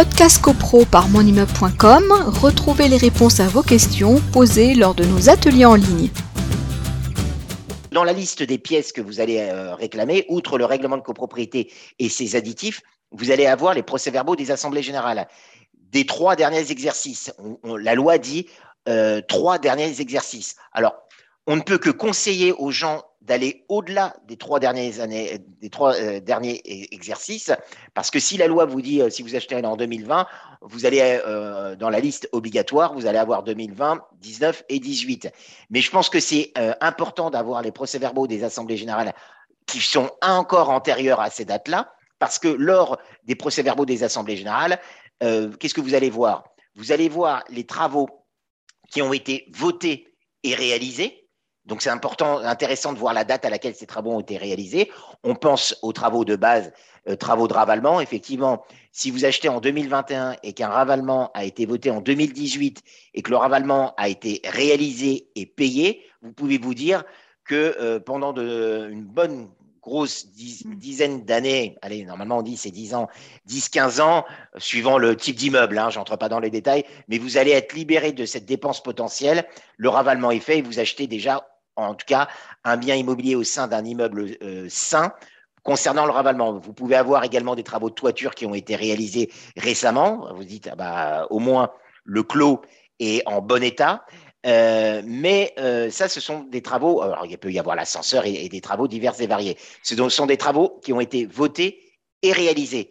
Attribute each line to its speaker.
Speaker 1: Podcast CoPro par monimmeuble.com, retrouvez les réponses à vos questions posées lors de nos ateliers en ligne.
Speaker 2: Dans la liste des pièces que vous allez euh, réclamer, outre le règlement de copropriété et ses additifs, vous allez avoir les procès-verbaux des assemblées générales. Des trois derniers exercices. la loi dit euh, trois derniers exercices. Alors, on ne peut que conseiller aux gens d'aller au-delà des trois dernières années, des trois euh, derniers e-, exercices, parce que si la loi vous dit, euh, si vous achetez en 2020, vous allez euh, dans la liste obligatoire, vous allez avoir 2020, 19 et 18. Mais je pense que c'est important d'avoir les procès-verbaux des assemblées générales qui sont encore antérieurs à ces dates-là, parce que lors des procès-verbaux des assemblées générales, qu'est-ce que vous allez voir? Vous allez voir les travaux qui ont été votés et réalisés donc c'est important, intéressant de voir la date à laquelle ces travaux ont été réalisés. On pense aux travaux de base, euh, travaux de ravalement. Effectivement, si vous achetez en 2021 et qu'un ravalement a été voté en 2018 et que le ravalement a été réalisé et payé, vous pouvez vous dire que euh, pendant de, une bonne grosse mm. dizaine d'années, allez, normalement on dit c'est 10 ans, 10-15 ans, suivant le type d'immeuble, hein, j'entre pas dans les détails, mais vous allez être libéré de cette dépense potentielle, le ravalement est fait et vous achetez déjà, en tout cas, un bien immobilier au sein d'un immeuble euh, sain. Concernant le ravalement, vous pouvez avoir également des travaux de toiture qui ont été réalisés récemment. Vous dites, ah bah, au moins le clos est en bon état. Euh, mais euh, ça, ce sont des travaux, alors il peut y avoir l'ascenseur et, des travaux divers et variés. Ce sont des travaux qui ont été votés et réalisés.